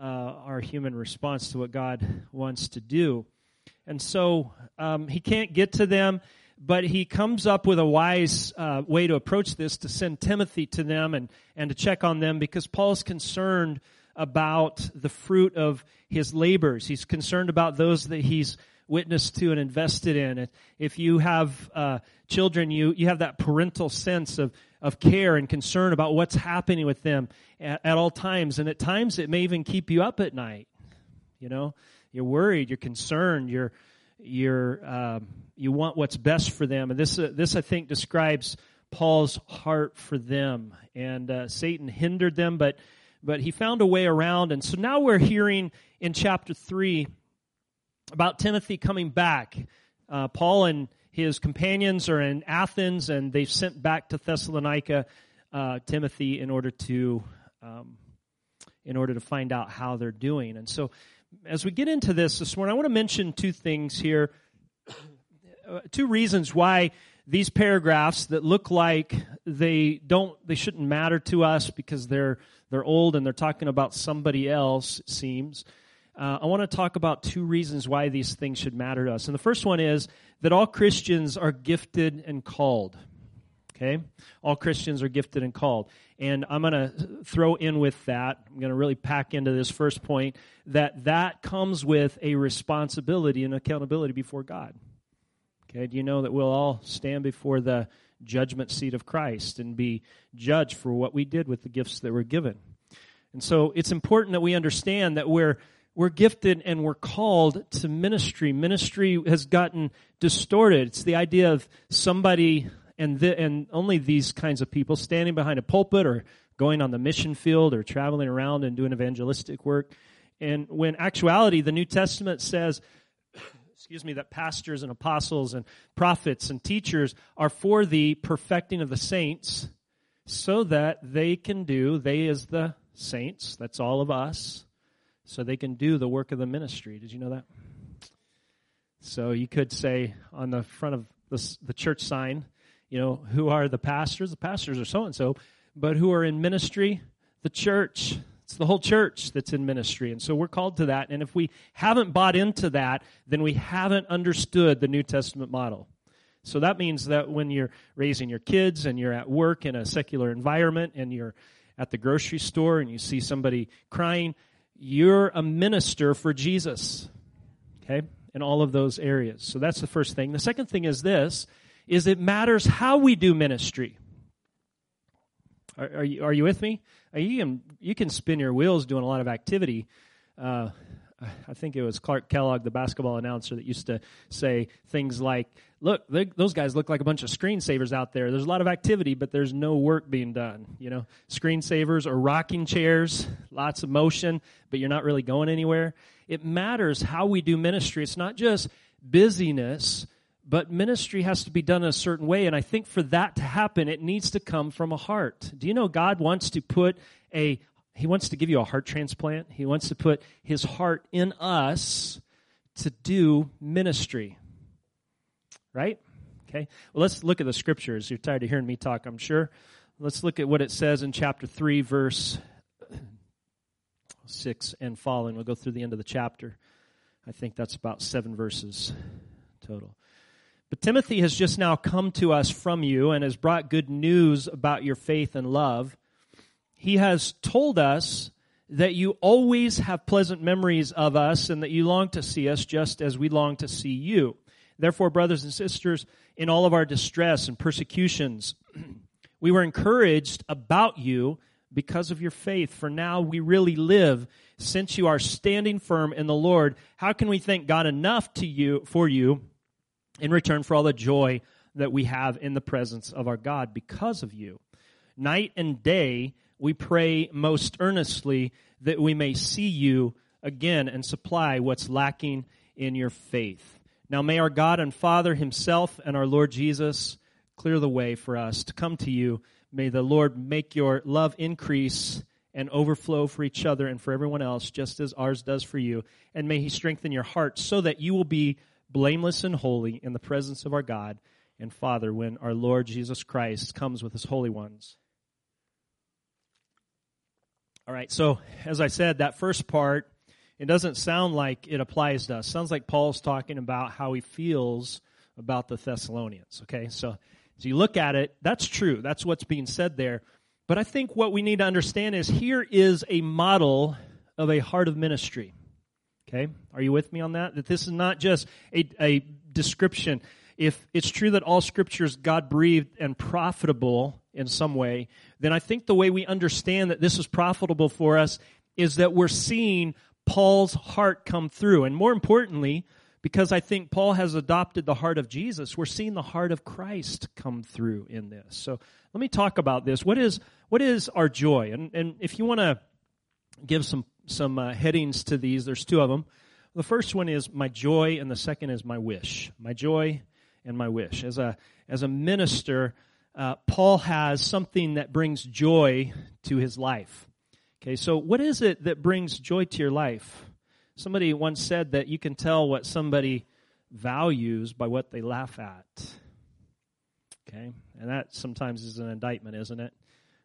uh, our human response to what God wants to do. And so um, he can't get to them, but he comes up with a wise uh, way to approach this to send Timothy to them and, and to check on them because Paul's concerned about the fruit of his labors. He's concerned about those that he's witnessed to and invested in. If you have uh, children, you, you have that parental sense of, of care and concern about what's happening with them at, at all times. And at times it may even keep you up at night. You know, you're worried, you're concerned, you're, you're, um, you want what's best for them. And this, uh, this I think describes Paul's heart for them. And uh, Satan hindered them, but, but he found a way around. And so now we're hearing in chapter 3 about Timothy coming back. Uh, Paul and his companions are in Athens, and they've sent back to Thessalonica uh, Timothy in order to um, in order to find out how they're doing. And so, as we get into this this morning, I want to mention two things here, uh, two reasons why these paragraphs that look like they don't they shouldn't matter to us because they're they're old and they're talking about somebody else. It seems. Uh, I want to talk about two reasons why these things should matter to us. And the first one is that all Christians are gifted and called. Okay? All Christians are gifted and called. And I'm going to throw in with that, I'm going to really pack into this first point, that that comes with a responsibility and accountability before God. Okay? Do you know that we'll all stand before the judgment seat of Christ and be judged for what we did with the gifts that were given? And so it's important that we understand that we're we're gifted and we're called to ministry. Ministry has gotten distorted. It's the idea of somebody and the, and only these kinds of people standing behind a pulpit or going on the mission field or traveling around and doing evangelistic work. And when actuality, the New Testament says, excuse me, that pastors and apostles and prophets and teachers are for the perfecting of the saints so that they can do, they as the saints, that's all of us, so they can do the work of the ministry. Did you know that? So you could say on the front of the, the church sign, you know, who are the pastors? The pastors are so and so, but who are in ministry? The church. It's the whole church that's in ministry. And so we're called to that. And if we haven't bought into that, then we haven't understood the New Testament model. So that means that when you're raising your kids and you're at work in a secular environment and you're at the grocery store and you see somebody crying, you're a minister for Jesus. Okay? In all of those areas. So that's the first thing. The second thing is this is it matters how we do ministry. Are, are you, are you with me? You can, you can spin your wheels doing a lot of activity. Uh, I think it was Clark Kellogg, the basketball announcer, that used to say things like, "Look, they, those guys look like a bunch of screensavers out there. There's a lot of activity, but there's no work being done. You know, screensavers or rocking chairs, lots of motion, but you're not really going anywhere. It matters how we do ministry. It's not just busyness, but ministry has to be done in a certain way. And I think for that to happen, it needs to come from a heart. Do you know God wants to put a he wants to give you a heart transplant. He wants to put his heart in us to do ministry. Right? Okay. Well, let's look at the scriptures. You're tired of hearing me talk, I'm sure. Let's look at what it says in chapter 3, verse 6 and following. We'll go through the end of the chapter. I think that's about seven verses total. But Timothy has just now come to us from you and has brought good news about your faith and love he has told us that you always have pleasant memories of us and that you long to see us just as we long to see you. Therefore, brothers and sisters, in all of our distress and persecutions, we were encouraged about you because of your faith. For now we really live since you are standing firm in the Lord. How can we thank God enough to you for you in return for all the joy that we have in the presence of our God because of you? Night and day we pray most earnestly that we may see you again and supply what's lacking in your faith. Now may our God and Father himself and our Lord Jesus clear the way for us to come to you. May the Lord make your love increase and overflow for each other and for everyone else, just as ours does for you. And may he strengthen your heart so that you will be blameless and holy in the presence of our God and Father when our Lord Jesus Christ comes with his holy ones. All right, so as I said, that first part, it doesn't sound like it applies to us. It sounds like Paul's talking about how he feels about the Thessalonians. Okay, so as you look at it, that's true. That's what's being said there. But I think what we need to understand is here is a model of a heart of ministry. Okay, are you with me on that? That this is not just a, a description. If it's true that all scriptures God breathed and profitable in some way, then I think the way we understand that this is profitable for us is that we're seeing Paul's heart come through. And more importantly, because I think Paul has adopted the heart of Jesus, we're seeing the heart of Christ come through in this. So let me talk about this. What is what is our joy? And and if you want to give some some uh, headings to these, there's two of them. The first one is my joy, and the second is my wish. My joy and my wish. As a as a minister, uh, Paul has something that brings joy to his life. Okay, so what is it that brings joy to your life? Somebody once said that you can tell what somebody values by what they laugh at. Okay, and that sometimes is an indictment, isn't it?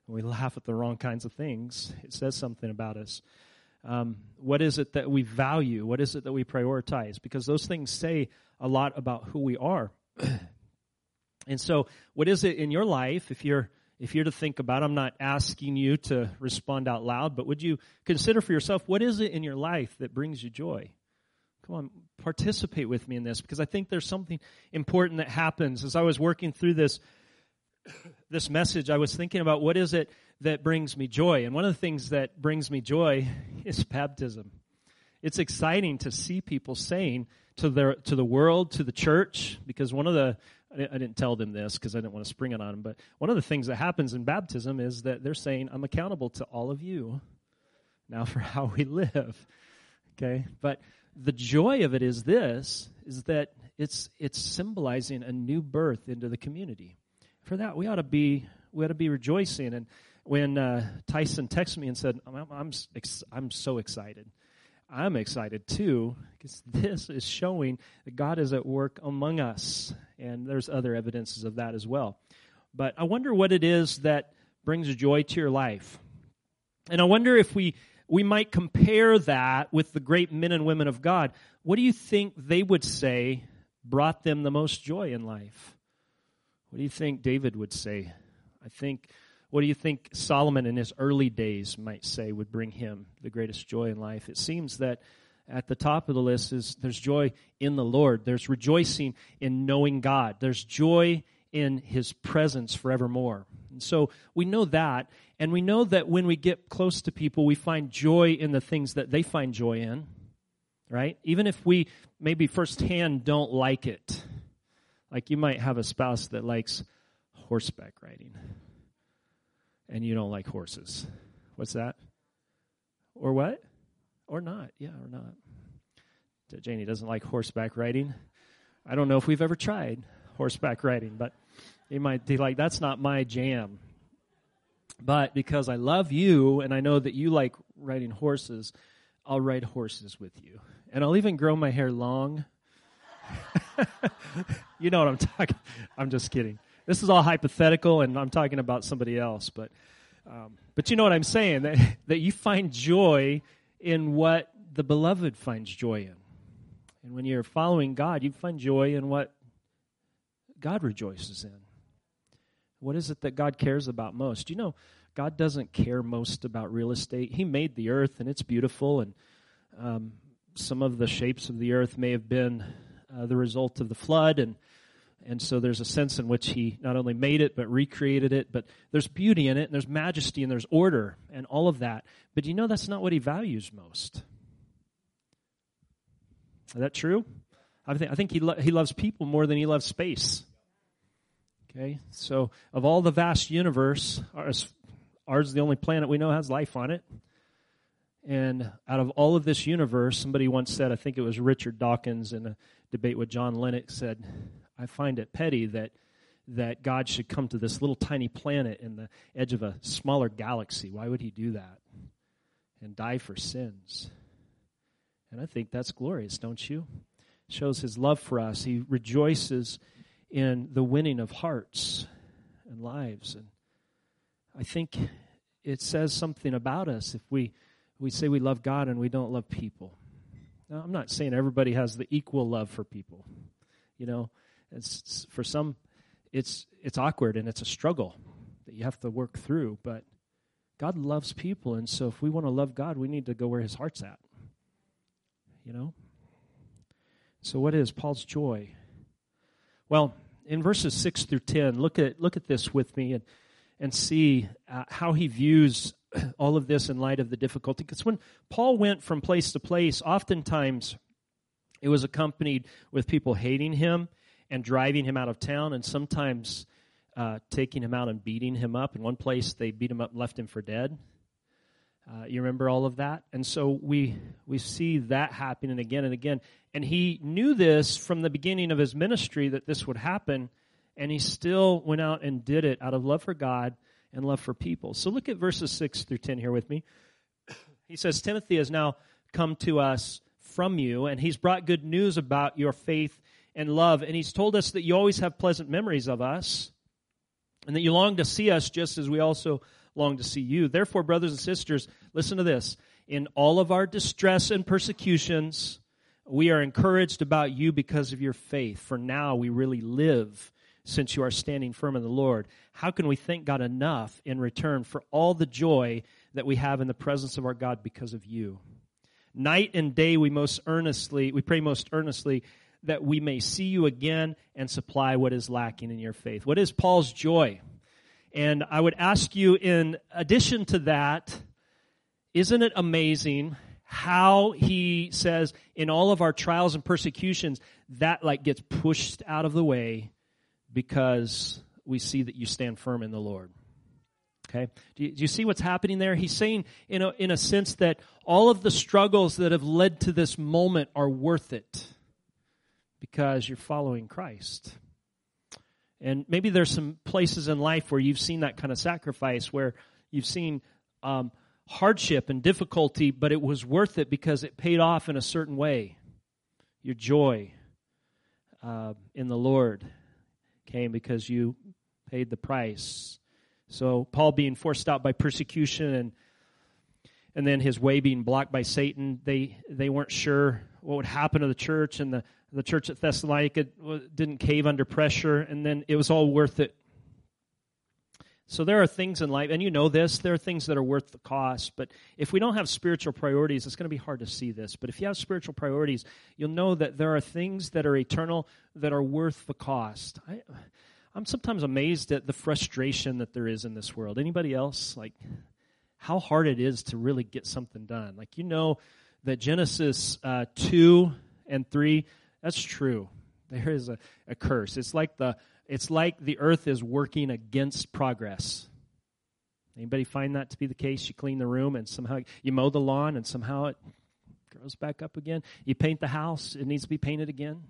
When we laugh at the wrong kinds of things, it says something about us. Um, what is it that we value? What is it that we prioritize? Because those things say a lot about who we are. And so, what is it in your life, if you're if you're to think about, I'm not asking you to respond out loud, but would you consider for yourself what is it in your life that brings you joy? Come on, participate with me in this because I think there's something important that happens. As I was working through this this message, I was thinking about what is it that brings me joy. And one of the things that brings me joy is baptism. It's exciting to see people saying to their to the world, to the church, because one of the I didn't tell them this because I didn't want to spring it on them, but one of the things that happens in baptism is that they're saying, I'm accountable to all of you now for how we live. Okay? But the joy of it is this is that it's it's symbolizing a new birth into the community. For that we ought to be we ought to be rejoicing and when uh, Tyson texted me and said, I'm, I'm, I'm so excited I'm excited too because this is showing that God is at work among us. And there's other evidences of that as well. But I wonder what it is that brings joy to your life. And I wonder if we, we might compare that with the great men and women of God. What do you think they would say brought them the most joy in life? What do you think David would say? I think what do you think Solomon in his early days might say would bring him the greatest joy in life? It seems that at the top of the list is there's joy in the Lord. There's rejoicing in knowing God. There's joy in his presence forevermore. And so we know that, and we know that when we get close to people, we find joy in the things that they find joy in, right? Even if we maybe firsthand don't like it. Like you might have a spouse that likes horseback riding and you don't like horses. What's that? Or what? Or not. Yeah, or not. Janie doesn't like horseback riding. I don't know if we've ever tried horseback riding, but you might be like, that's not my jam. But because I love you and I know that you like riding horses, I'll ride horses with you. And I'll even grow my hair long. you know what I'm talking. I'm just kidding. This is all hypothetical, and I'm talking about somebody else. But, um, but you know what I'm saying that that you find joy in what the beloved finds joy in, and when you're following God, you find joy in what God rejoices in. What is it that God cares about most? You know, God doesn't care most about real estate. He made the earth, and it's beautiful, and um, some of the shapes of the earth may have been uh, the result of the flood, and and so there's a sense in which he not only made it, but recreated it. But there's beauty in it, and there's majesty, and there's order, and all of that. But you know that's not what he values most. Is that true? I think, I think he, lo- he loves people more than he loves space. Okay, so of all the vast universe, ours, ours is the only planet we know has life on it. And out of all of this universe, somebody once said, I think it was Richard Dawkins in a debate with John Lennox, said, I find it petty that that God should come to this little tiny planet in the edge of a smaller galaxy. Why would he do that? And die for sins. And I think that's glorious, don't you? Shows his love for us. He rejoices in the winning of hearts and lives. And I think it says something about us if we, we say we love God and we don't love people. Now, I'm not saying everybody has the equal love for people. You know, it's, for some, it's, it's awkward and it's a struggle that you have to work through, but God loves people. And so if we want to love God, we need to go where his heart's at. You know? So, what is Paul's joy? Well, in verses 6 through 10, look at, look at this with me and, and see uh, how he views all of this in light of the difficulty. Because when Paul went from place to place, oftentimes it was accompanied with people hating him and driving him out of town, and sometimes uh, taking him out and beating him up. In one place, they beat him up left him for dead. Uh, you remember all of that? And so we, we see that happening again and again. And he knew this from the beginning of his ministry that this would happen, and he still went out and did it out of love for God and love for people. So look at verses 6 through 10 here with me. He says, Timothy has now come to us from you, and he's brought good news about your faith and love. And he's told us that you always have pleasant memories of us, and that you long to see us just as we also long to see you. Therefore, brothers and sisters, listen to this. In all of our distress and persecutions, we are encouraged about you because of your faith. For now we really live since you are standing firm in the Lord. How can we thank God enough in return for all the joy that we have in the presence of our God because of you? Night and day we most earnestly, we pray most earnestly that we may see you again and supply what is lacking in your faith. What is Paul's joy? And I would ask you, in addition to that, isn't it amazing how he says in all of our trials and persecutions, that like gets pushed out of the way because we see that you stand firm in the Lord. Okay? Do you, do you, see what's happening there? He's saying, in a, in a sense, that all of the struggles that have led to this moment are worth it because you're following Christ. And maybe there's some places in life where you've seen that kind of sacrifice, where you've seen um, hardship and difficulty, but it was worth it because it paid off in a certain way. Your joy uh, in the Lord came because you paid the price. So Paul being forced out by persecution and and then his way being blocked by Satan, they they weren't sure what would happen to the church, and the the church at Thessalonica didn't cave under pressure, and then it was all worth it. So there are things in life, and you know this, there are things that are worth the cost. But if we don't have spiritual priorities, it's going to be hard to see this. But if you have spiritual priorities, you'll know that there are things that are eternal that are worth the cost. I, I'm sometimes amazed at the frustration that there is in this world. Anybody else? Like, how hard it is to really get something done. Like, you know that Genesis uh, 2 and 3 that's true. There is a, a curse. It's like the it's like the earth is working against progress. Anybody find that to be the case? You clean the room and somehow you mow the lawn and somehow it grows back up again. You paint the house, it needs to be painted again.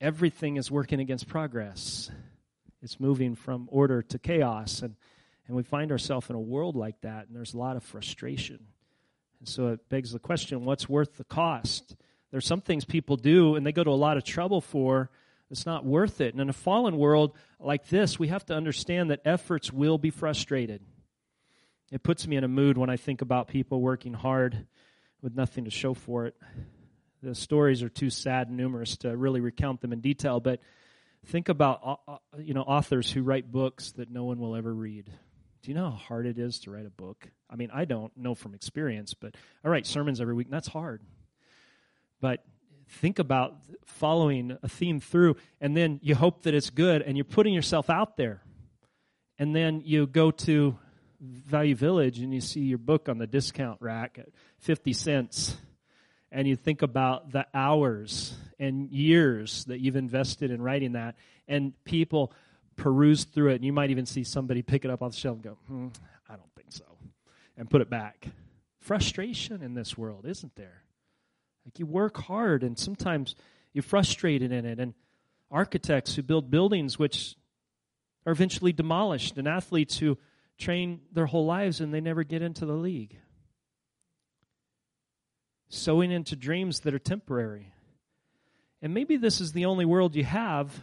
Everything is working against progress. It's moving from order to chaos and and we find ourselves in a world like that and there's a lot of frustration. And so it begs the question, what's worth the cost? There's some things people do and they go to a lot of trouble for. It's not worth it. And in a fallen world like this, we have to understand that efforts will be frustrated. It puts me in a mood when I think about people working hard with nothing to show for it. The stories are too sad and numerous to really recount them in detail, but think about uh, uh, you know authors who write books that no one will ever read. Do you know how hard it is to write a book? I mean, I don't know from experience, but I write sermons every week, and that's hard. But think about following a theme through, and then you hope that it's good, and you're putting yourself out there. And then you go to Value Village and you see your book on the discount rack at 50 cents. And you think about the hours and years that you've invested in writing that, and people peruse through it, and you might even see somebody pick it up off the shelf and go, hmm, I don't think so, and put it back frustration in this world, isn't there? Like you work hard and sometimes you're frustrated in it. And architects who build buildings which are eventually demolished, and athletes who train their whole lives and they never get into the league. Sowing into dreams that are temporary. And maybe this is the only world you have.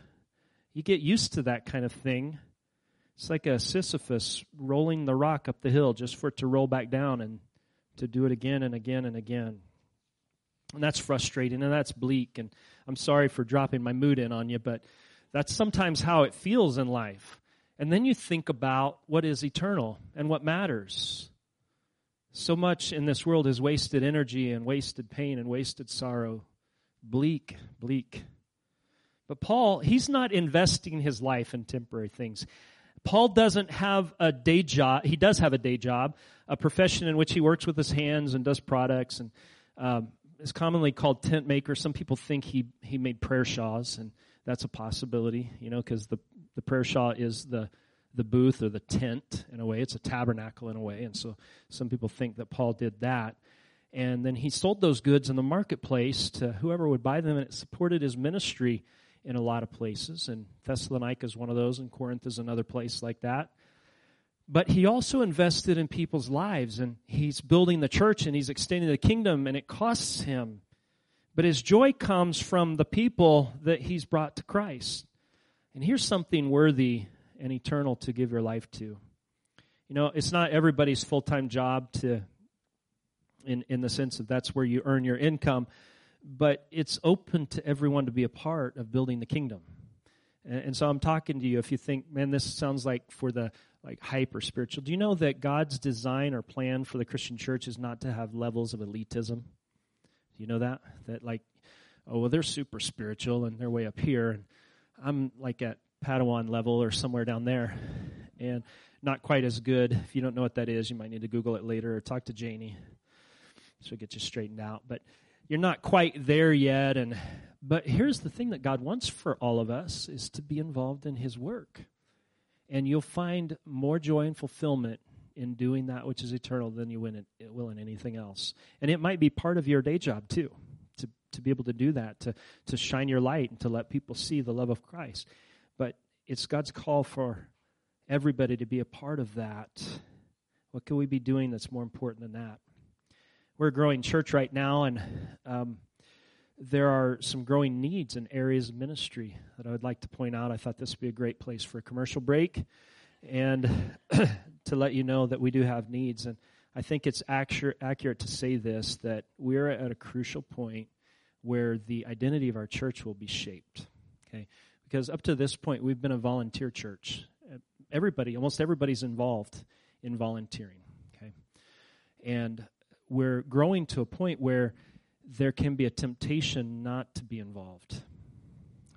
You get used to that kind of thing. It's like a Sisyphus rolling the rock up the hill just for it to roll back down and to do it again and again and again. And that's frustrating and that's bleak. And I'm sorry for dropping my mood in on you, but that's sometimes how it feels in life. And then you think about what is eternal and what matters. So much in this world is wasted energy and wasted pain and wasted sorrow. Bleak, bleak. But Paul, he's not investing his life in temporary things. Paul doesn't have a day job. He does have a day job, a profession in which he works with his hands and does products and um, is commonly called tent maker. Some people think he, he made prayer shawls, and that's a possibility, you know, because the, the prayer shawl is the, the booth or the tent in a way. It's a tabernacle in a way. And so some people think that Paul did that. And then he sold those goods in the marketplace to whoever would buy them, and it supported his ministry in a lot of places. And Thessalonica is one of those, and Corinth is another place like that. But he also invested in people's lives, and he's building the church and he's extending the kingdom, and it costs him. But his joy comes from the people that he's brought to Christ. And here's something worthy and eternal to give your life to. You know, it's not everybody's full time job to, in, in the sense that that's where you earn your income, but it's open to everyone to be a part of building the kingdom. And, and so I'm talking to you if you think, man, this sounds like for the like hyper spiritual. Do you know that God's design or plan for the Christian church is not to have levels of elitism? Do you know that? That like, oh well, they're super spiritual and they're way up here, and I'm like at Padawan level or somewhere down there, and not quite as good. If you don't know what that is, you might need to Google it later or talk to Janie. She'll get you straightened out. But you're not quite there yet, and but here's the thing that God wants for all of us is to be involved in His work and you'll find more joy and fulfillment in doing that which is eternal than you will in anything else. And it might be part of your day job too, to, to be able to do that, to, to shine your light and to let people see the love of Christ. But it's God's call for everybody to be a part of that. What can we be doing that's more important than that? We're a growing church right now, and um, there are some growing needs in areas of ministry that I would like to point out. I thought this would be a great place for a commercial break and to let you know that we do have needs. And I think it's accurate, to say this that we're at a crucial point where the identity of our church will be shaped. Okay? Because up to this point, we've been a volunteer church. Everybody, almost everybody's involved in volunteering. Okay? And we're growing to a point where there can be a temptation not to be involved.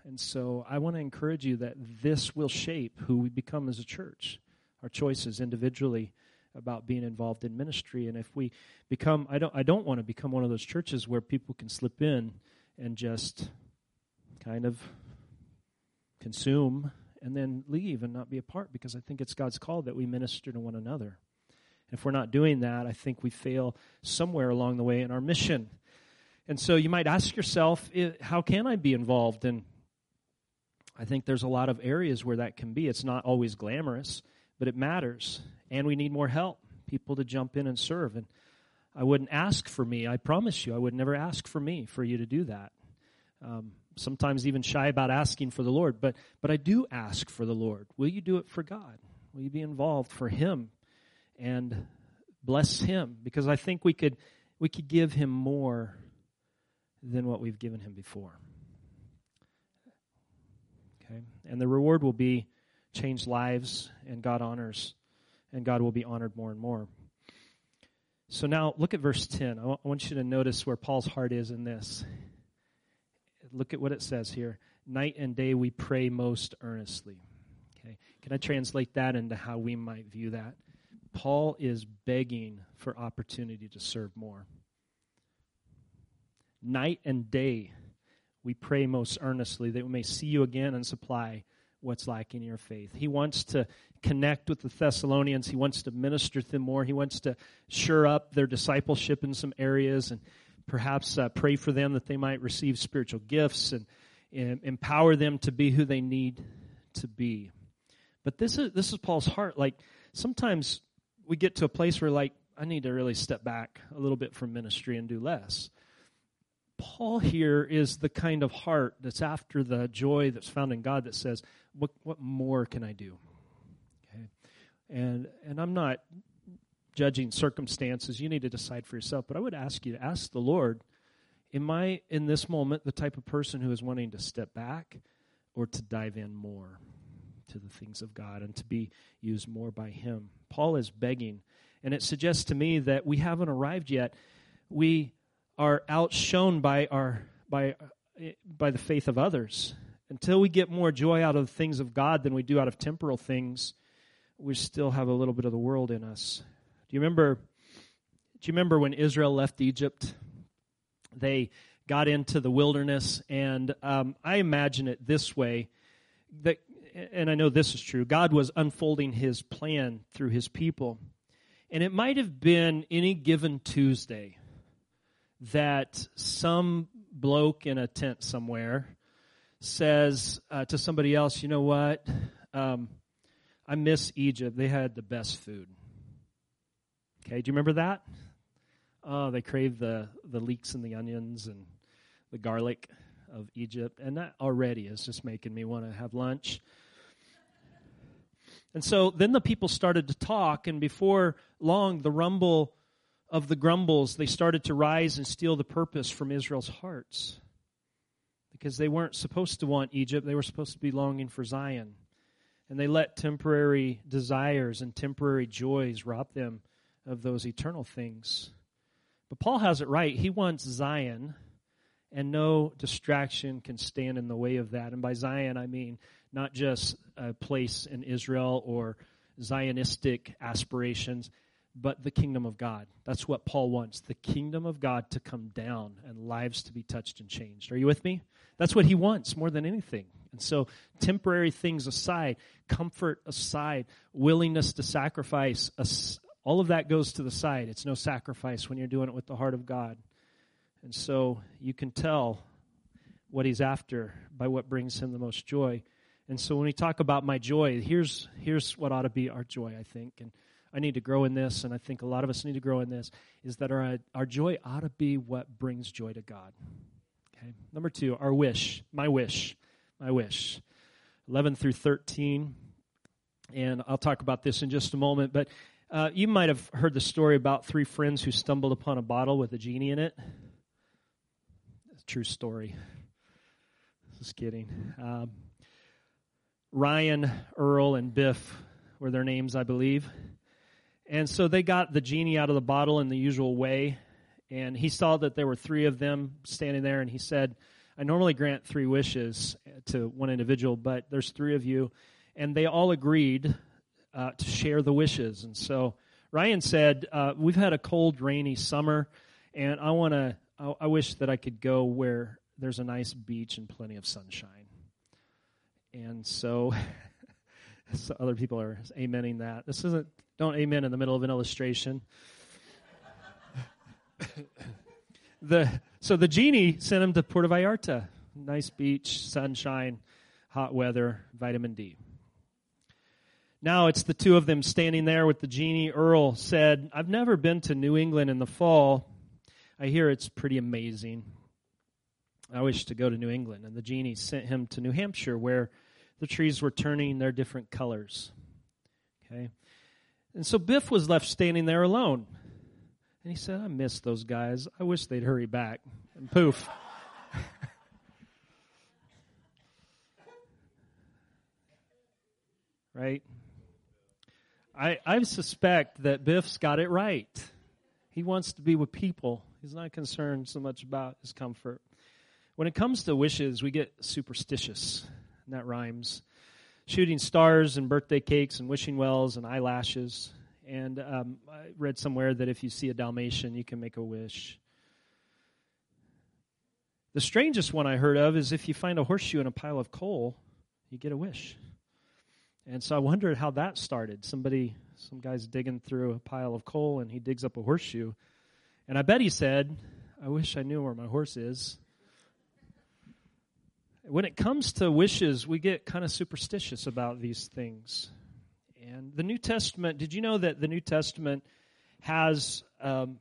And so I want to encourage you that this will shape who we become as a church, our choices individually about being involved in ministry. And if we become, I don't, I don't want to become one of those churches where people can slip in and just kind of consume and then leave and not be a part because I think it's God's call that we minister to one another. if we're not doing that, I think we fail somewhere along the way in our mission. And so you might ask yourself, how can I be involved? And I think there's a lot of areas where that can be. It's not always glamorous, but it matters. And we need more help, people to jump in and serve. And I wouldn't ask for me. I promise you, I would never ask for me for you to do that. Um, sometimes even shy about asking for the Lord, but but I do ask for the Lord. Will you do it for God? Will you be involved for Him and bless Him? Because I think we could we could give Him more than what we've given him before. Okay? And the reward will be changed lives and God honors, and God will be honored more and more. So now look at verse 10. I want you to notice where Paul's heart is in this. Look at what it says here. Night and day we pray most earnestly. Okay. Can I translate that into how we might view that? Paul is begging for opportunity to serve more night and day we pray most earnestly that we may see you again and supply what's lacking in your faith. He wants to connect with the Thessalonians. He wants to minister to them more. He wants to shore up their discipleship in some areas and perhaps uh, pray for them that they might receive spiritual gifts and, and empower them to be who they need to be. But this is this is Paul's heart. Like sometimes we get to a place where like I need to really step back a little bit from ministry and do less. Paul here is the kind of heart that's after the joy that's found in God that says, "What what more can I do?" Okay, and and I'm not judging circumstances. You need to decide for yourself. But I would ask you to ask the Lord, "Am I in this moment the type of person who is wanting to step back, or to dive in more to the things of God and to be used more by Him?" Paul is begging, and it suggests to me that we haven't arrived yet. We are outshone by our by by the faith of others. Until we get more joy out of the things of God than we do out of temporal things, we still have a little bit of the world in us. Do you remember? Do you remember when Israel left Egypt? They got into the wilderness, and um, I imagine it this way: that, and I know this is true. God was unfolding His plan through His people, and it might have been any given Tuesday that some bloke in a tent somewhere says uh, to somebody else, you know what? Um, I miss Egypt. They had the best food. Okay, do you remember that? Oh, they crave the, the leeks and the onions and the garlic of Egypt. And that already is just making me want to have lunch. And so then the people started to talk, and before long, the rumble of the grumbles, they started to rise and steal the purpose from Israel's hearts. Because they weren't supposed to want Egypt, they were supposed to be longing for Zion. And they let temporary desires and temporary joys rob them of those eternal things. But Paul has it right. He wants Zion, and no distraction can stand in the way of that. And by Zion, I mean not just a place in Israel or Zionistic aspirations but the kingdom of God. That's what Paul wants the kingdom of God to come down and lives to be touched and changed. Are you with me? That's what he wants more than anything. And so, temporary things aside, comfort aside, willingness to sacrifice, all of that goes to the side. It's no sacrifice when you're doing it with the heart of God. And so, you can tell what he's after by what brings him the most joy. And so, when we talk about my joy, here's, here's what ought to be our joy, I think. And I need to grow in this, and I think a lot of us need to grow in this, is that our, our joy ought to be what brings joy to God. Okay. Number two, our wish, my wish, my wish. 11 through 13. And I'll talk about this in just a moment, but uh, you might have heard the story about three friends who stumbled upon a bottle with a genie in it. true story. Just kidding. Um, Ryan, Earl, and Biff were their names, I believe. And so they got the genie out of the bottle in the usual way. And he saw that there were three of them standing there, and he said, I normally grant three wishes to one individual, but there's three of you. And they all agreed uh, to share the wishes. And so Ryan said, uh, We've had a cold, rainy summer, and I want to, I, I wish that I could go where there's a nice beach and plenty of sunshine. And so, so other people are amening that. This isn't don't amen in the middle of an illustration. the so the genie sent him to Puerto Vallarta. Nice beach, sunshine, hot weather, vitamin D. Now it's the two of them standing there with the genie. Earl said, I've never been to New England in the fall. I hear it's pretty amazing. I wish to go to New England. And the genie sent him to New Hampshire where the trees were turning their different colors. Okay. And so Biff was left standing there alone. And he said, I miss those guys. I wish they'd hurry back. And poof. right? I, I suspect that Biff's got it right. He wants to be with people. He's not concerned so much about his comfort. When it comes to wishes, we get superstitious, and that rhymes shooting stars and birthday cakes and wishing wells and eyelashes. And um, I read somewhere that if you see a Dalmatian, you can make a wish. The strangest one I heard of is if you find a horseshoe in a pile of coal, you get a wish. And so I wondered how that started. Somebody, some guy's digging through a pile of coal and he digs up a horseshoe. And I bet he said, I wish I knew where my horse is. When it comes to wishes, we get kind of superstitious about these things. And the New Testament, did you know that the New Testament has um,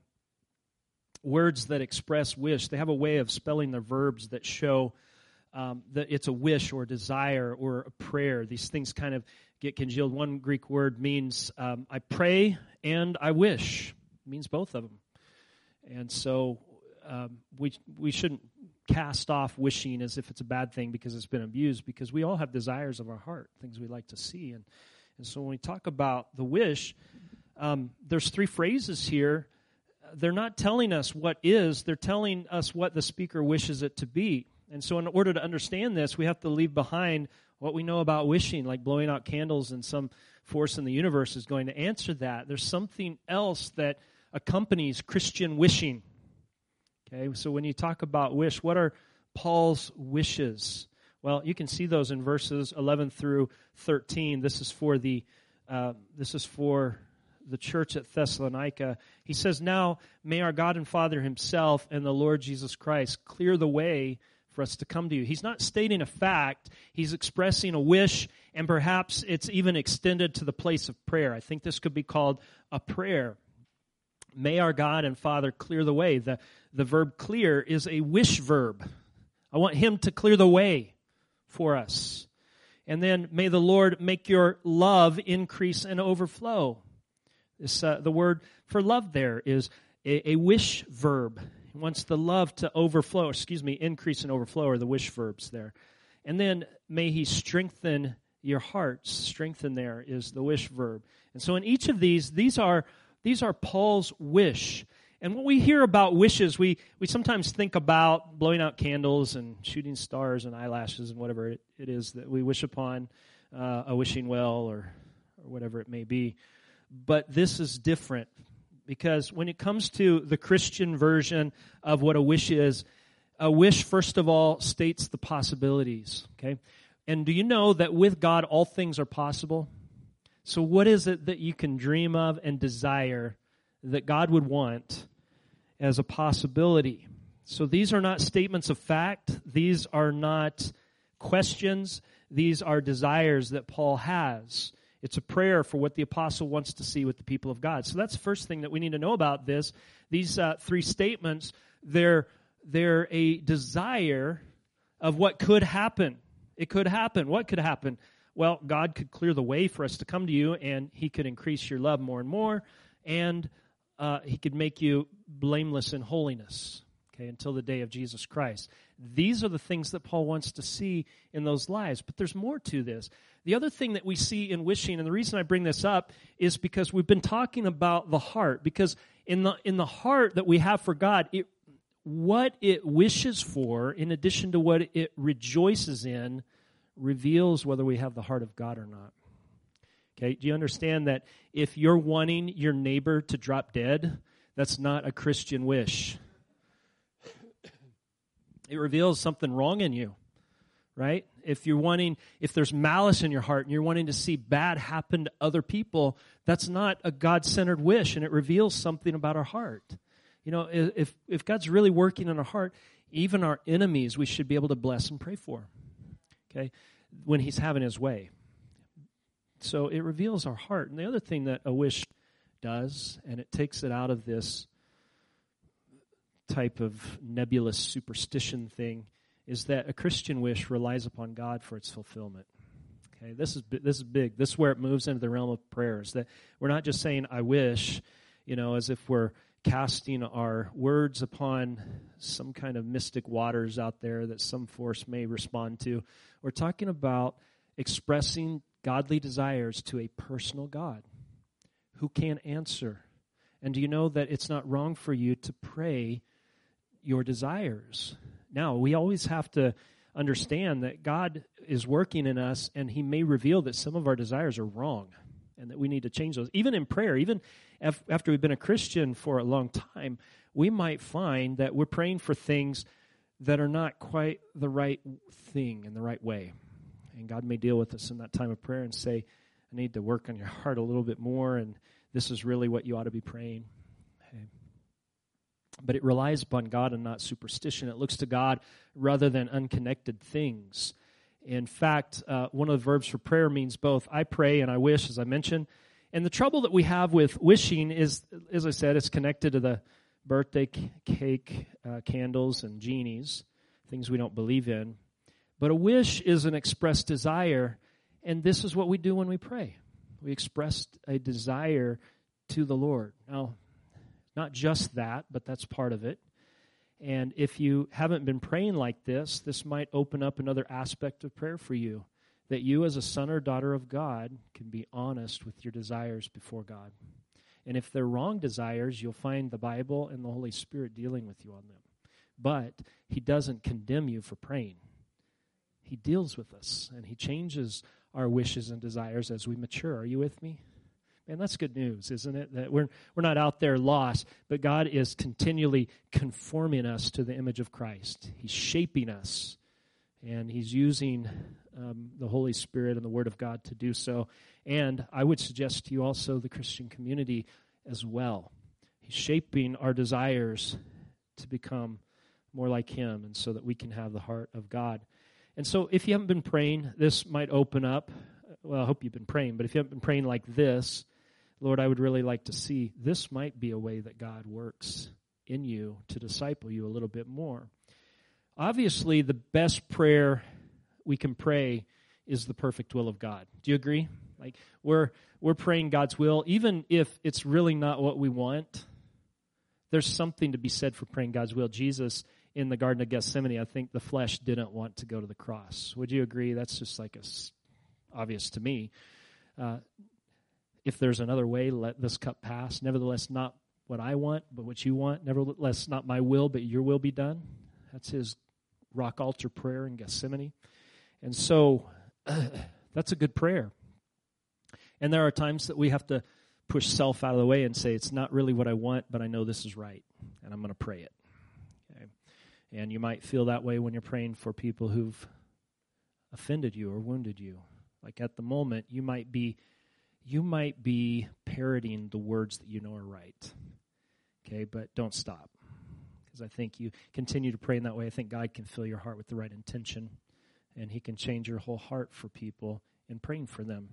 words that express wish? They have a way of spelling their verbs that show um, that it's a wish or desire or a prayer. These things kind of get congealed. One Greek word means um, I pray and I wish. It means both of them. And so um, we we shouldn't cast off wishing as if it's a bad thing because it's been abused because we all have desires of our heart, things we like to see. And, and so when we talk about the wish, um, there's three phrases here. They're not telling us what is, they're telling us what the speaker wishes it to be. And so, in order to understand this, we have to leave behind what we know about wishing, like blowing out candles and some force in the universe is going to answer that. There's something else that accompanies Christian wishing. Okay, so when you talk about wish, what are Paul's wishes? Well, you can see those in verses 11 through 13. This is for the uh, this is for the church at Thessalonica. He says, "Now may our God and Father Himself and the Lord Jesus Christ clear the way for us to come to you." He's not stating a fact; he's expressing a wish, and perhaps it's even extended to the place of prayer. I think this could be called a prayer. May our God and Father clear the way. The, the verb clear is a wish verb. I want Him to clear the way for us. And then may the Lord make your love increase and overflow. This, uh, the word for love there is a, a wish verb. He wants the love to overflow, excuse me, increase and overflow are the wish verbs there. And then may He strengthen your hearts. Strengthen there is the wish verb. And so in each of these, these are these are Paul's wish. And when we hear about wishes, we, we sometimes think about blowing out candles and shooting stars and eyelashes and whatever it, it is that we wish upon uh, a wishing well or, or whatever it may be. But this is different because when it comes to the Christian version of what a wish is, a wish, first of all, states the possibilities. Okay? And do you know that with God, all things are possible? So, what is it that you can dream of and desire that God would want as a possibility? So, these are not statements of fact, these are not questions, these are desires that Paul has. It's a prayer for what the apostle wants to see with the people of God. So that's the first thing that we need to know about this. These uh, three statements, they're, they're a desire of what could happen. It could happen. What could happen? Well, God could clear the way for us to come to you, and He could increase your love more and more, and uh, He could make you blameless in holiness. Okay, until the day of Jesus Christ. These are the things that Paul wants to see in those lives. But there's more to this. The other thing that we see in wishing, and the reason I bring this up is because we've been talking about the heart. Because in the in the heart that we have for God, it what it wishes for, in addition to what it rejoices in, reveals whether we have the heart of God or not. Okay, do you understand that if you're wanting your neighbor to drop dead, that's not a Christian wish? It reveals something wrong in you, right? If you're wanting, if there's malice in your heart and you're wanting to see bad happen to other people, that's not a God centered wish and it reveals something about our heart. You know, if, if God's really working in our heart, even our enemies we should be able to bless and pray for okay, when he's having his way. So it reveals our heart. And the other thing that a wish does, and it takes it out of this type of nebulous superstition thing, is that a Christian wish relies upon God for its fulfillment. Okay, this is this is big. This is where it moves into the realm of prayers. That we're not just saying "I wish," you know, as if we're casting our words upon some kind of mystic waters out there that some force may respond to. We're talking about expressing godly desires to a personal God who can answer. And do you know that it's not wrong for you to pray your desires? Now, we always have to understand that God is working in us and He may reveal that some of our desires are wrong and that we need to change those. Even in prayer, even after we've been a Christian for a long time, we might find that we're praying for things that are not quite the right thing in the right way. And God may deal with us in that time of prayer and say, I need to work on your heart a little bit more, and this is really what you ought to be praying. Okay. But it relies upon God and not superstition. It looks to God rather than unconnected things. In fact, uh, one of the verbs for prayer means both I pray and I wish, as I mentioned. And the trouble that we have with wishing is, as I said, it's connected to the birthday cake, uh, candles, and genies, things we don't believe in. But a wish is an expressed desire, and this is what we do when we pray. We express a desire to the Lord. Now, not just that, but that's part of it. And if you haven't been praying like this, this might open up another aspect of prayer for you. That you, as a son or daughter of God, can be honest with your desires before God. And if they're wrong desires, you'll find the Bible and the Holy Spirit dealing with you on them. But He doesn't condemn you for praying, He deals with us and He changes our wishes and desires as we mature. Are you with me? And that's good news, isn't it? That we're, we're not out there lost, but God is continually conforming us to the image of Christ. He's shaping us, and He's using um, the Holy Spirit and the Word of God to do so. And I would suggest to you also the Christian community as well. He's shaping our desires to become more like Him, and so that we can have the heart of God. And so, if you haven't been praying, this might open up. Well, I hope you've been praying, but if you haven't been praying like this, Lord, I would really like to see this might be a way that God works in you to disciple you a little bit more. Obviously, the best prayer we can pray is the perfect will of God. Do you agree? Like we're we're praying God's will even if it's really not what we want. There's something to be said for praying God's will. Jesus in the garden of Gethsemane, I think the flesh didn't want to go to the cross. Would you agree? That's just like a, obvious to me. Uh, if there's another way, let this cup pass. Nevertheless, not what I want, but what you want. Nevertheless, not my will, but your will be done. That's his rock altar prayer in Gethsemane. And so that's a good prayer. And there are times that we have to push self out of the way and say, it's not really what I want, but I know this is right, and I'm going to pray it. And you might feel that way when you're praying for people who've offended you or wounded you. Like at the moment, you might be you might be parroting the words that you know are right. Okay, but don't stop. Because I think you continue to pray in that way. I think God can fill your heart with the right intention, and He can change your whole heart for people in praying for them.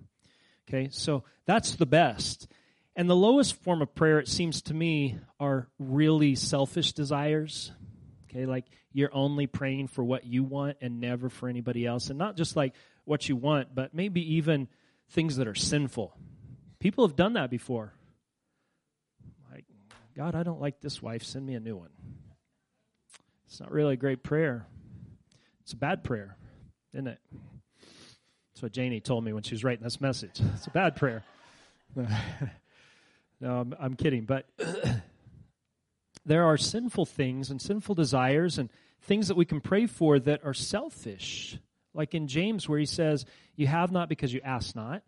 Okay, so that's the best. And the lowest form of prayer, it seems to me, are really selfish desires. Okay, like you're only praying for what you want and never for anybody else. And not just like what you want, but maybe even things that are sinful. People have done that before. Like, God, I don't like this wife. Send me a new one. It's not really a great prayer. It's a bad prayer, isn't it? That's what Janie told me when she was writing this message. It's a bad prayer. no, I'm, I'm kidding. But there are sinful things and sinful desires and things that we can pray for that are selfish. Like in James, where he says, You have not because you ask not.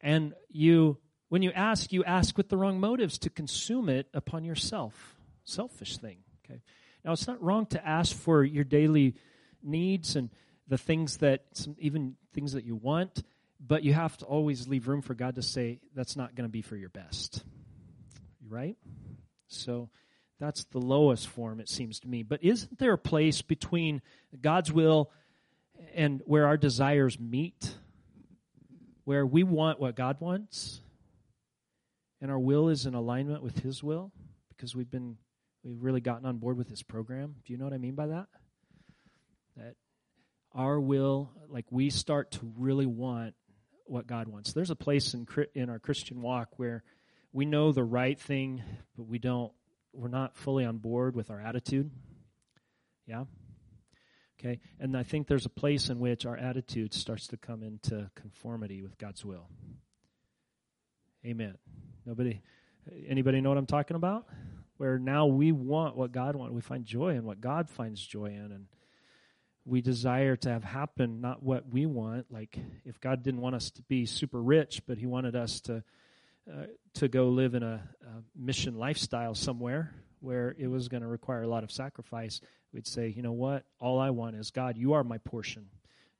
And you, when you ask, you ask with the wrong motives to consume it upon yourself. Selfish thing. Okay. Now, it's not wrong to ask for your daily needs and the things that, even things that you want, but you have to always leave room for God to say, that's not going to be for your best. Right? So, that's the lowest form, it seems to me. But isn't there a place between God's will and where our desires meet, where we want what God wants, and our will is in alignment with His will, because we've been we've really gotten on board with this program. Do you know what I mean by that? That our will, like we start to really want what God wants. There's a place in in our Christian walk where we know the right thing, but we don't. We're not fully on board with our attitude. Yeah. Okay? And I think there's a place in which our attitude starts to come into conformity with God's will. Amen. Nobody anybody know what I'm talking about? Where now we want what God wants. We find joy in what God finds joy in and we desire to have happen not what we want like if God didn't want us to be super rich but he wanted us to to go live in a, a mission lifestyle somewhere where it was going to require a lot of sacrifice we'd say, you know what? All I want is God, you are my portion.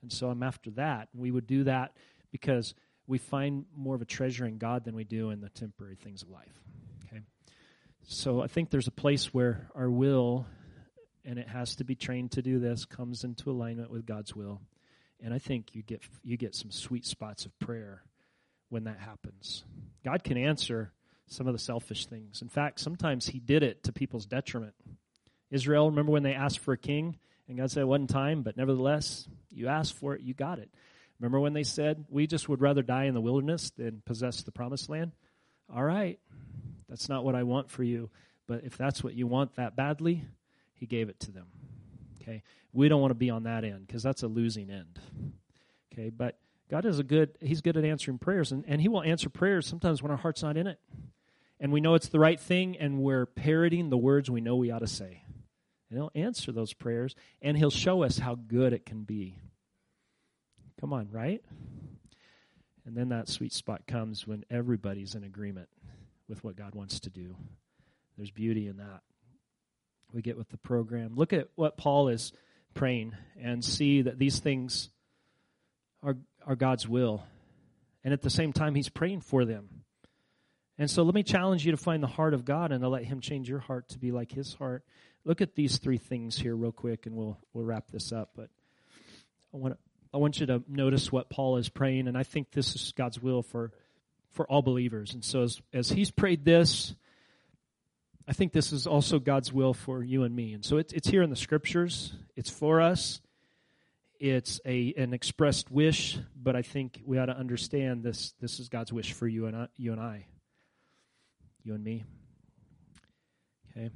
And so I'm after that. And we would do that because we find more of a treasure in God than we do in the temporary things of life. Okay? So I think there's a place where our will, and it has to be trained to do this, comes into alignment with God's will. And I think you get you get some sweet spots of prayer when that happens. God can answer some of the selfish things. In fact, sometimes he did it to people's detriment. Israel, remember when they asked for a king? And God said, it wasn't time, but nevertheless, you asked for it, you got it. Remember when they said, we just would rather die in the wilderness than possess the promised land? All right, that's not what I want for you. But if that's what you want that badly, he gave it to them. Okay, we don't want to be on that end because that's a losing end. Okay, but God is a good, He's good at answering prayers, and, and He will answer prayers sometimes when our heart's not in it. And we know it's the right thing, and we're parroting the words we know we ought to say. And He'll answer those prayers, and He'll show us how good it can be. Come on, right? And then that sweet spot comes when everybody's in agreement with what God wants to do. There's beauty in that. We get with the program. Look at what Paul is praying and see that these things are, are God's will. And at the same time, he's praying for them. And so let me challenge you to find the heart of God and to let him change your heart to be like his heart. Look at these three things here real quick and we'll we'll wrap this up. But I want I want you to notice what Paul is praying, and I think this is God's will for for all believers. And so as as he's prayed this, I think this is also God's will for you and me. And so it's it's here in the scriptures. It's for us. It's a an expressed wish, but I think we ought to understand this this is God's wish for you and I, you and I you and me. Okay.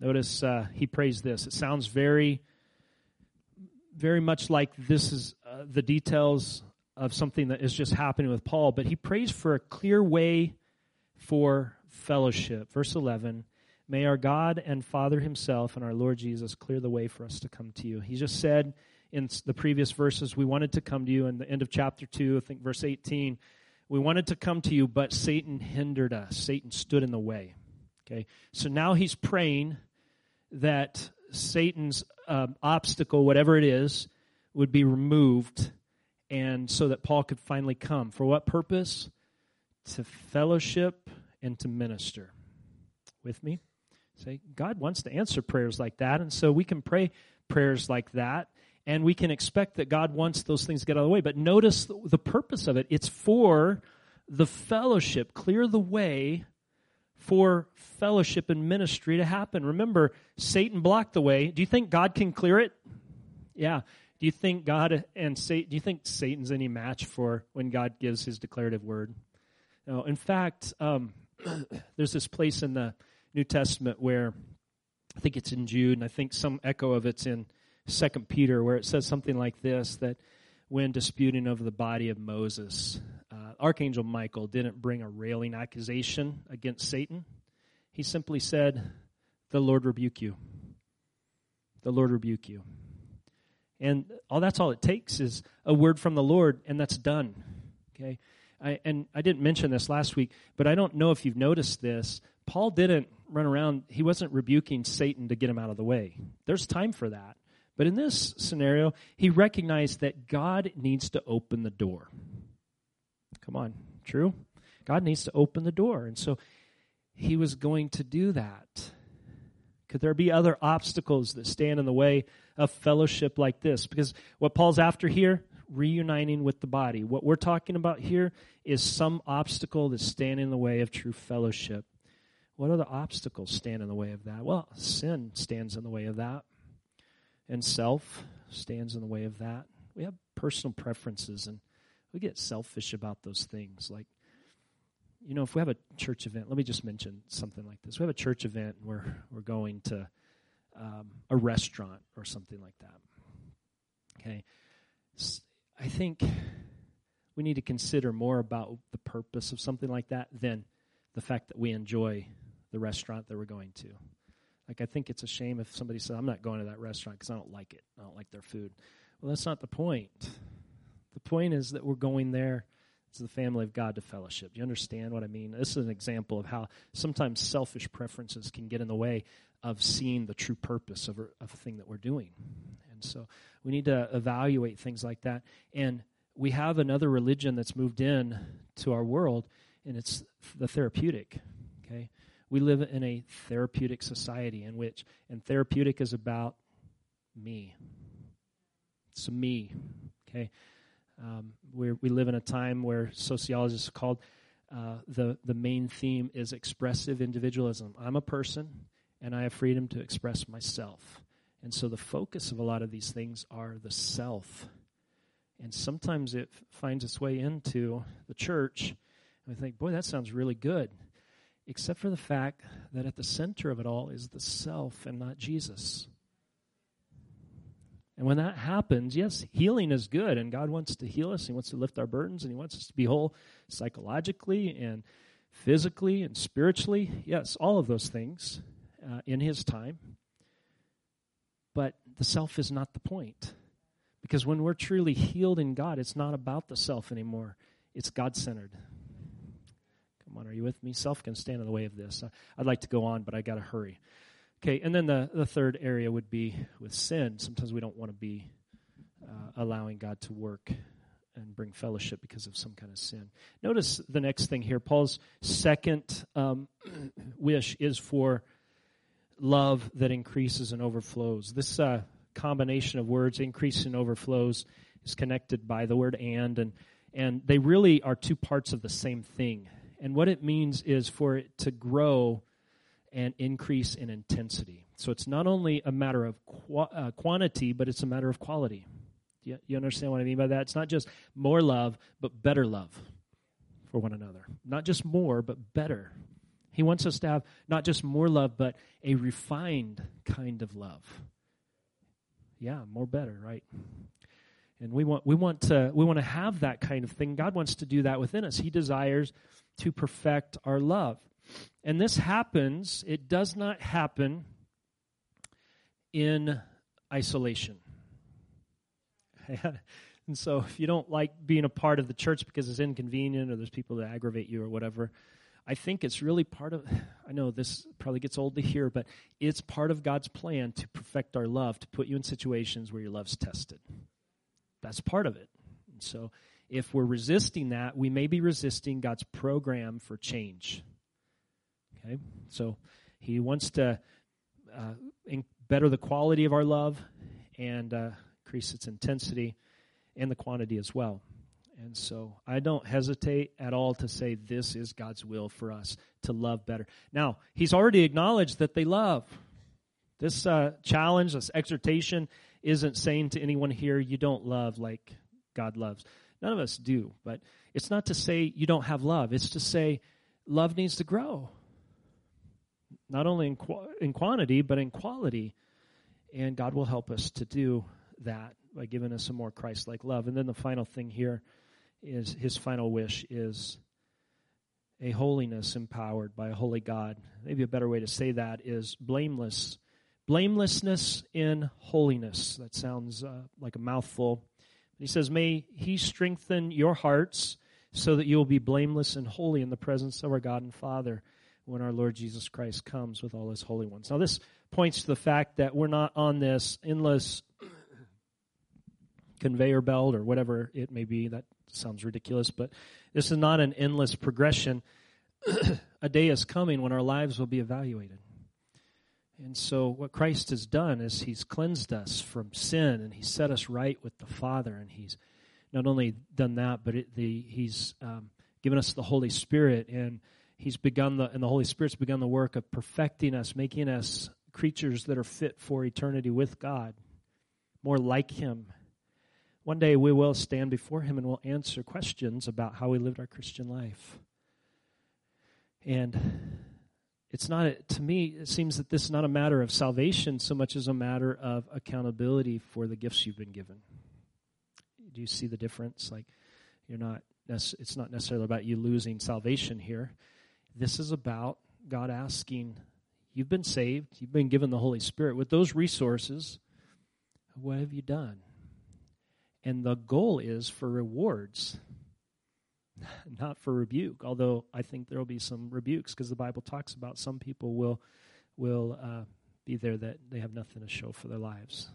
Notice uh, he prays this. It sounds very, very much like this is uh, the details of something that is just happening with Paul, but he prays for a clear way for fellowship. Verse 11 May our God and Father Himself and our Lord Jesus clear the way for us to come to you. He just said in the previous verses, we wanted to come to you. In the end of chapter 2, I think verse 18, we wanted to come to you, but Satan hindered us. Satan stood in the way. Okay, so now he's praying that Satan's um, obstacle, whatever it is, would be removed, and so that Paul could finally come. For what purpose? To fellowship and to minister. With me? Say, God wants to answer prayers like that, and so we can pray prayers like that and we can expect that God wants those things to get out of the way. But notice the purpose of it it's for the fellowship, clear the way for fellowship and ministry to happen. Remember, Satan blocked the way. Do you think God can clear it? Yeah. Do you think God and Satan, do you think Satan's any match for when God gives his declarative word? No. In fact, um, there's this place in the New Testament where I think it's in Jude, and I think some echo of it's in Second Peter, where it says something like this: that when disputing over the body of Moses, uh, Archangel Michael didn't bring a railing accusation against Satan. He simply said, "The Lord rebuke you." The Lord rebuke you. And all that's all it takes is a word from the Lord, and that's done. Okay. I, and I didn't mention this last week, but I don't know if you've noticed this. Paul didn't run around, he wasn't rebuking Satan to get him out of the way. There's time for that. But in this scenario, he recognized that God needs to open the door. Come on, true? God needs to open the door. And so he was going to do that. Could there be other obstacles that stand in the way of fellowship like this? Because what Paul's after here, reuniting with the body. What we're talking about here is some obstacle that's standing in the way of true fellowship. What other obstacles stand in the way of that? Well, sin stands in the way of that and self stands in the way of that. We have personal preferences and we get selfish about those things. Like, you know, if we have a church event, let me just mention something like this. We have a church event and we're, we're going to um, a restaurant or something like that. Okay. I think we need to consider more about the purpose of something like that than the fact that we enjoy the restaurant that we're going to. Like, I think it's a shame if somebody says, I'm not going to that restaurant because I don't like it. I don't like their food. Well, that's not the point. The point is that we're going there as the family of God to fellowship. Do you understand what I mean? This is an example of how sometimes selfish preferences can get in the way of seeing the true purpose of a, of a thing that we're doing. And so we need to evaluate things like that. And we have another religion that's moved in to our world, and it's the therapeutic. We live in a therapeutic society in which, and therapeutic is about me. It's me. Okay, um, we we live in a time where sociologists called uh, the the main theme is expressive individualism. I'm a person, and I have freedom to express myself. And so the focus of a lot of these things are the self. And sometimes it finds its way into the church. And we think, boy, that sounds really good. Except for the fact that at the center of it all is the self and not Jesus. And when that happens, yes, healing is good, and God wants to heal us. He wants to lift our burdens, and He wants us to be whole psychologically and physically and spiritually. Yes, all of those things uh, in His time. But the self is not the point. Because when we're truly healed in God, it's not about the self anymore, it's God centered. Come on, are you with me? Self can stand in the way of this. I'd like to go on, but I got to hurry. Okay, and then the, the third area would be with sin. Sometimes we don't want to be uh, allowing God to work and bring fellowship because of some kind of sin. Notice the next thing here. Paul's second um, wish is for love that increases and overflows. This uh, combination of words, increase and overflows, is connected by the word and, and, and they really are two parts of the same thing. And what it means is for it to grow and increase in intensity. So it's not only a matter of qu- uh, quantity, but it's a matter of quality. You, you understand what I mean by that? It's not just more love, but better love for one another. Not just more, but better. He wants us to have not just more love, but a refined kind of love. Yeah, more better, right? And we want we want to we want to have that kind of thing. God wants to do that within us. He desires to perfect our love. And this happens, it does not happen in isolation. and so if you don't like being a part of the church because it's inconvenient or there's people that aggravate you or whatever, I think it's really part of, I know this probably gets old to hear, but it's part of God's plan to perfect our love, to put you in situations where your love's tested. That's part of it. And so if we're resisting that, we may be resisting God's program for change. Okay? So he wants to uh, better the quality of our love and uh, increase its intensity and the quantity as well. And so I don't hesitate at all to say this is God's will for us to love better. Now, he's already acknowledged that they love. This uh, challenge, this exhortation, isn't saying to anyone here, you don't love like God loves. None of us do. But it's not to say you don't have love, it's to say love needs to grow not only in, qu- in quantity, but in quality. And God will help us to do that by giving us a more Christ like love. And then the final thing here is his final wish is a holiness empowered by a holy God. Maybe a better way to say that is blameless. Blamelessness in holiness. That sounds uh, like a mouthful. He says, May he strengthen your hearts so that you will be blameless and holy in the presence of our God and Father when our Lord Jesus Christ comes with all his holy ones. Now, this points to the fact that we're not on this endless conveyor belt or whatever it may be. That sounds ridiculous, but this is not an endless progression. a day is coming when our lives will be evaluated. And so, what Christ has done is He's cleansed us from sin and He's set us right with the Father. And He's not only done that, but it, the, He's um, given us the Holy Spirit. And He's begun the, and the Holy Spirit's begun the work of perfecting us, making us creatures that are fit for eternity with God, more like Him. One day we will stand before Him and we'll answer questions about how we lived our Christian life. And it's not, to me, it seems that this is not a matter of salvation so much as a matter of accountability for the gifts you've been given. Do you see the difference? Like, you're not, it's not necessarily about you losing salvation here. This is about God asking, You've been saved, you've been given the Holy Spirit. With those resources, what have you done? And the goal is for rewards, not for rebuke. Although I think there will be some rebukes because the Bible talks about some people will will uh, be there that they have nothing to show for their lives,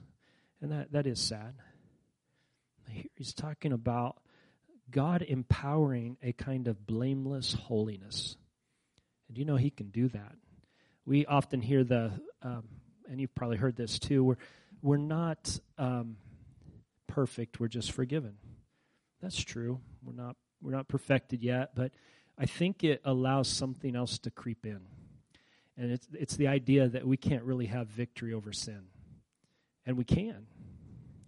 And that, that is sad. Here He's talking about God empowering a kind of blameless holiness. And you know He can do that. We often hear the, um, and you've probably heard this too, we're, we're not um, perfect, we're just forgiven. That's true. We're not, we're not perfected yet, but I think it allows something else to creep in. And it's, it's the idea that we can't really have victory over sin. And we can.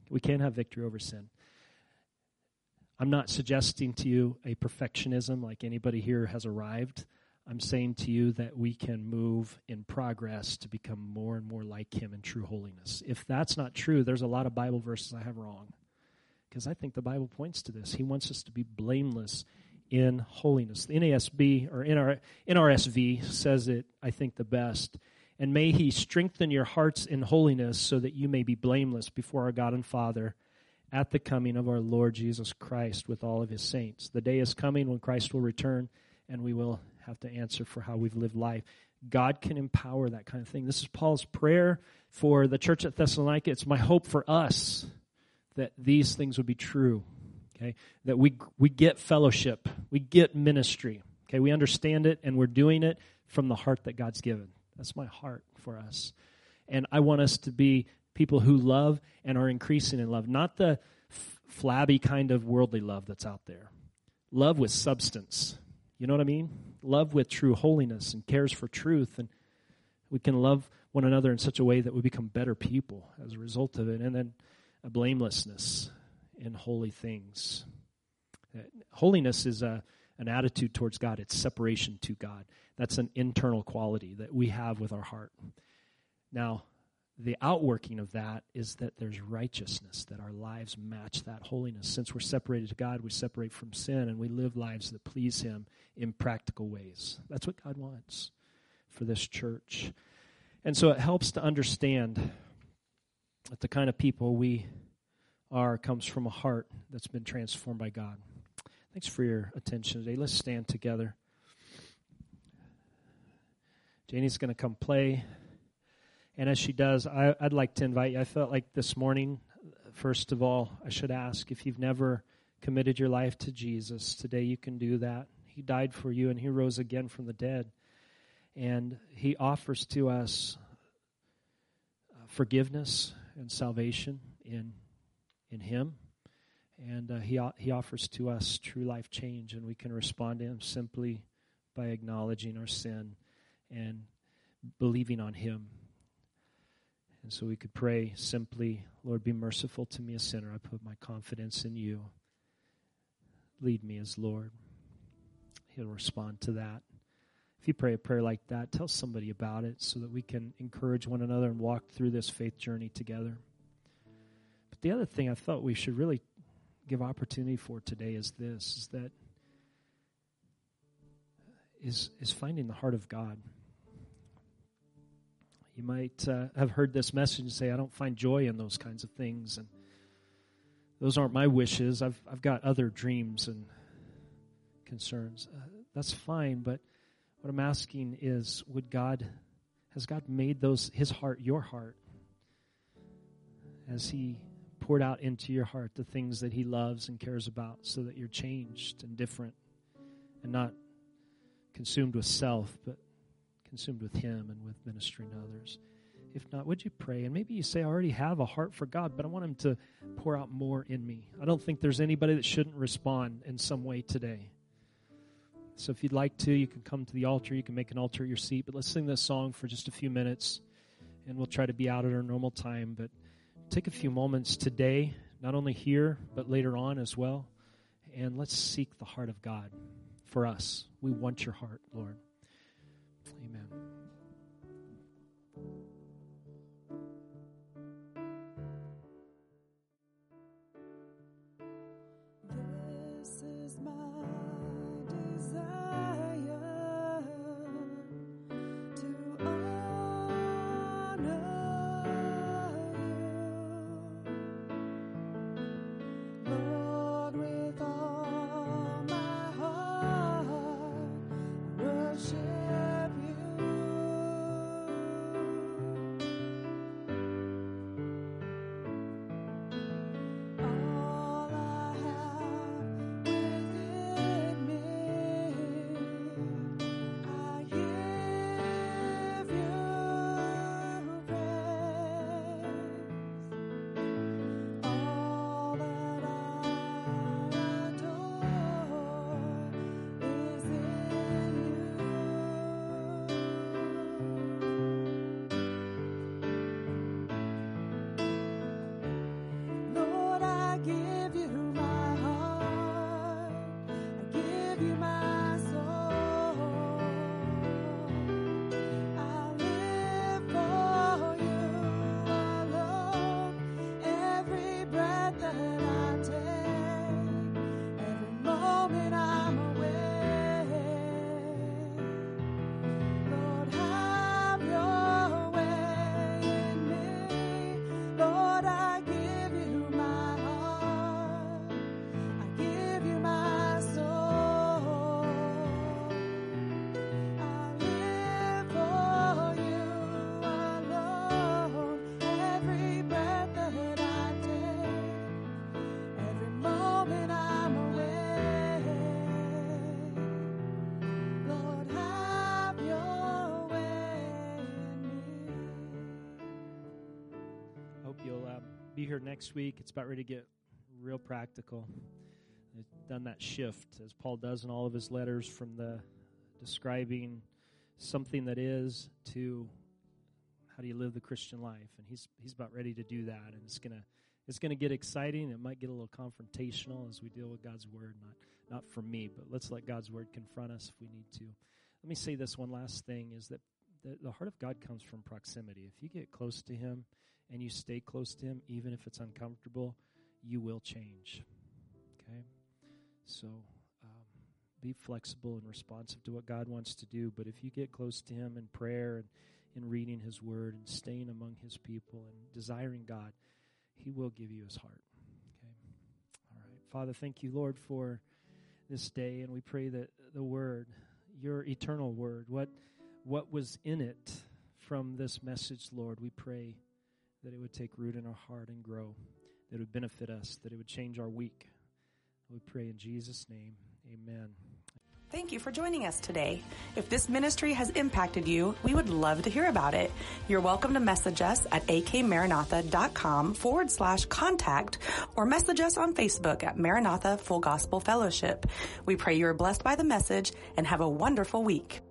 We can have victory over sin. I'm not suggesting to you a perfectionism like anybody here has arrived. I'm saying to you that we can move in progress to become more and more like Him in true holiness. If that's not true, there's a lot of Bible verses I have wrong. Because I think the Bible points to this. He wants us to be blameless in holiness. The NASB or NRSV says it, I think, the best. And may He strengthen your hearts in holiness so that you may be blameless before our God and Father at the coming of our Lord Jesus Christ with all of His saints. The day is coming when Christ will return and we will have to answer for how we've lived life. God can empower that kind of thing. This is Paul's prayer for the church at Thessalonica. It's my hope for us that these things would be true Okay? That we, we get fellowship, we get ministry. Okay? We understand it and we're doing it from the heart that God's given. That's my heart for us. And I want us to be people who love and are increasing in love, not the f- flabby kind of worldly love that's out there. Love with substance. You know what I mean? Love with true holiness and cares for truth. And we can love one another in such a way that we become better people as a result of it. And then a blamelessness in holy things. Uh, holiness is a, an attitude towards God, it's separation to God. That's an internal quality that we have with our heart. Now, the outworking of that is that there's righteousness, that our lives match that holiness. Since we're separated to God, we separate from sin and we live lives that please Him in practical ways. That's what God wants for this church. And so it helps to understand that the kind of people we are comes from a heart that's been transformed by God. Thanks for your attention today. Let's stand together. Janie's going to come play. And as she does, I, would like to invite you. I felt like this morning, first of all, I should ask if you've never committed your life to Jesus, today you can do that. He died for you and He rose again from the dead. And He offers to us uh, forgiveness and salvation in in Him. And uh, he, he offers to us true life change, and we can respond to Him simply by acknowledging our sin and believing on Him. And so we could pray simply, Lord, be merciful to me, a sinner. I put my confidence in you. Lead me as Lord. He'll respond to that. If you pray a prayer like that, tell somebody about it so that we can encourage one another and walk through this faith journey together. But the other thing I thought we should really give opportunity for today is this is that is is finding the heart of God. You might uh, have heard this message and say, "I don't find joy in those kinds of things," and those aren't my wishes. I've I've got other dreams and concerns. Uh, that's fine, but what I'm asking is, would God has God made those His heart your heart? Has He poured out into your heart the things that He loves and cares about so that you're changed and different and not consumed with self, but consumed with Him and with ministering to others. If not, would you pray? And maybe you say, I already have a heart for God, but I want Him to pour out more in me. I don't think there's anybody that shouldn't respond in some way today. So if you'd like to, you can come to the altar. You can make an altar at your seat. But let's sing this song for just a few minutes, and we'll try to be out at our normal time. But take a few moments today, not only here, but later on as well, and let's seek the heart of God for us. We want your heart, Lord. Amen. Be here next week. It's about ready to get real practical. I've done that shift, as Paul does in all of his letters, from the describing something that is to how do you live the Christian life, and he's he's about ready to do that, and it's gonna it's gonna get exciting. It might get a little confrontational as we deal with God's word, not not from me, but let's let God's word confront us if we need to. Let me say this one last thing: is that the, the heart of God comes from proximity. If you get close to Him and you stay close to Him, even if it's uncomfortable, you will change. Okay, so. Um, be flexible and responsive to what God wants to do. But if you get close to Him in prayer and in reading His Word and staying among His people and desiring God, He will give you His heart. Okay? All right. Father, thank you, Lord, for this day. And we pray that the Word, your eternal Word, what, what was in it from this message, Lord, we pray that it would take root in our heart and grow, that it would benefit us, that it would change our week. We pray in Jesus' name. Amen. Thank you for joining us today. If this ministry has impacted you, we would love to hear about it. You're welcome to message us at akmaranatha.com forward slash contact or message us on Facebook at Maranatha Full Gospel Fellowship. We pray you are blessed by the message and have a wonderful week.